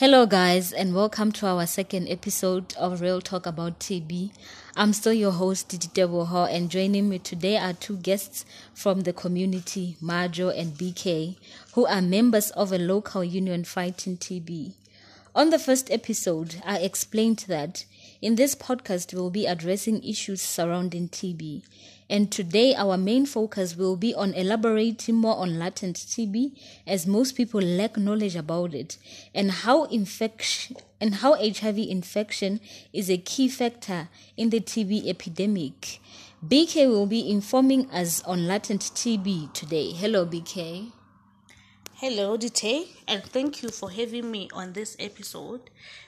Hello, guys, and welcome to our second episode of Real Talk About TB. I'm still your host, Didi Ho, and joining me today are two guests from the community, Marjo and BK, who are members of a local union fighting TB. On the first episode, I explained that in this podcast, we'll be addressing issues surrounding TB. And today, our main focus will be on elaborating more on latent TB, as most people lack knowledge about it, and how infection and how HIV infection is a key factor in the TB epidemic. BK will be informing us on latent TB today. Hello, BK. Hello, Dite, and thank you for having me on this episode.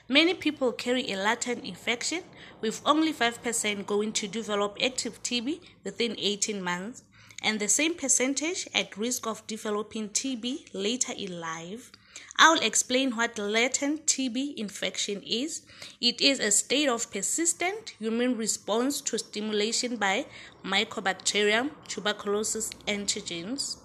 Many people carry a latent infection, with only 5% going to develop active TB within 18 months, and the same percentage at risk of developing TB later in life. I'll explain what latent TB infection is. It is a state of persistent human response to stimulation by Mycobacterium tuberculosis antigens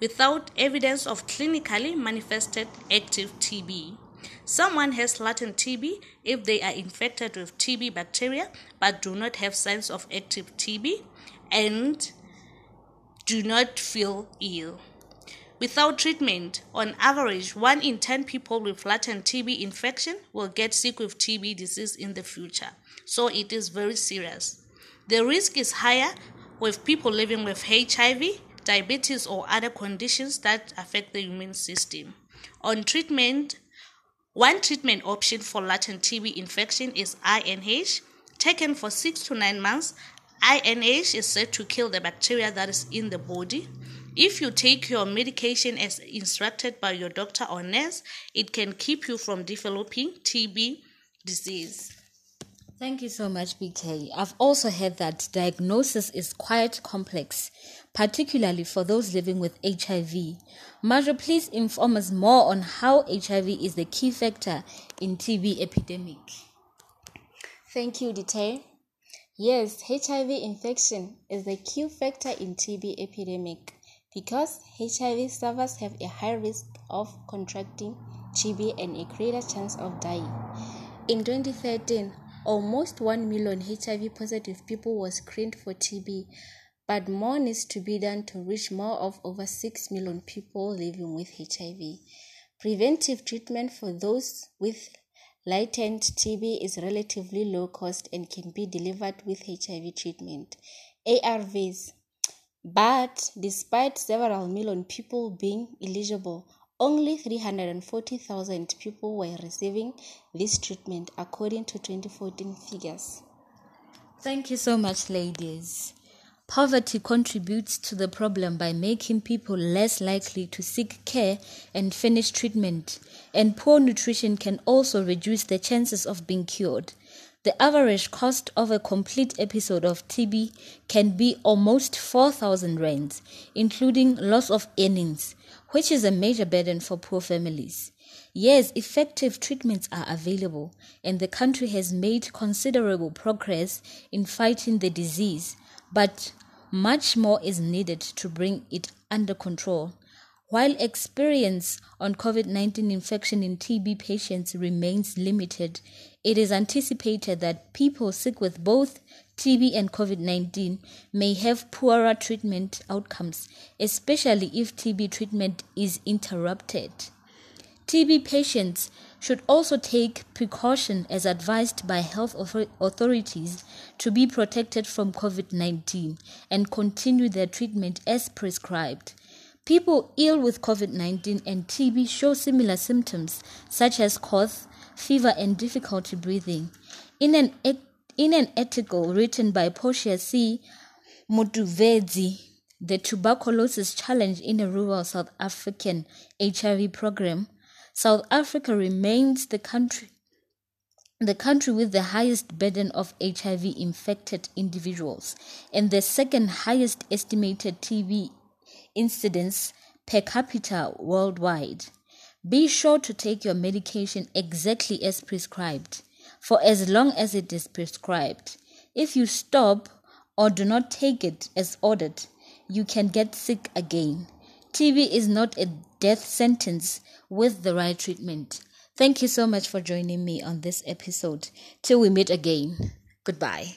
without evidence of clinically manifested active TB. Someone has latent TB if they are infected with TB bacteria but do not have signs of active TB and do not feel ill. Without treatment, on average, 1 in 10 people with latent TB infection will get sick with TB disease in the future. So it is very serious. The risk is higher with people living with HIV diabetes, or other conditions that affect the immune system. On treatment, one treatment option for latent TB infection is INH. Taken for six to nine months, INH is said to kill the bacteria that is in the body. If you take your medication as instructed by your doctor or nurse, it can keep you from developing TB disease. Thank you so much, BK. I've also heard that diagnosis is quite complex, particularly for those living with HIV. Marjo, please inform us more on how HIV is the key factor in TB epidemic. Thank you, Dite. Yes, HIV infection is the key factor in TB epidemic because HIV sufferers have a high risk of contracting TB and a greater chance of dying. In 2013, Almost 1 million HIV positive people were screened for TB, but more needs to be done to reach more of over 6 million people living with HIV. Preventive treatment for those with latent TB is relatively low cost and can be delivered with HIV treatment, ARVs. But despite several million people being eligible, only 340,000 people were receiving this treatment according to 2014 figures. Thank you so much, ladies. Poverty contributes to the problem by making people less likely to seek care and finish treatment, and poor nutrition can also reduce the chances of being cured. The average cost of a complete episode of TB can be almost 4,000 rands, including loss of earnings, which is a major burden for poor families. Yes, effective treatments are available, and the country has made considerable progress in fighting the disease, but much more is needed to bring it under control. While experience on COVID 19 infection in TB patients remains limited, it is anticipated that people sick with both TB and COVID 19 may have poorer treatment outcomes, especially if TB treatment is interrupted. TB patients should also take precaution as advised by health authorities to be protected from COVID 19 and continue their treatment as prescribed. People ill with COVID 19 and TB show similar symptoms such as cough, fever, and difficulty breathing. In an in an article written by Portia C. Mutevedzi, the tuberculosis challenge in a rural South African HIV program, South Africa remains the country the country with the highest burden of HIV infected individuals and the second highest estimated TB incidence per capita worldwide. Be sure to take your medication exactly as prescribed for as long as it is prescribed. If you stop or do not take it as ordered, you can get sick again. TB is not a death sentence with the right treatment. Thank you so much for joining me on this episode. Till we meet again. Goodbye.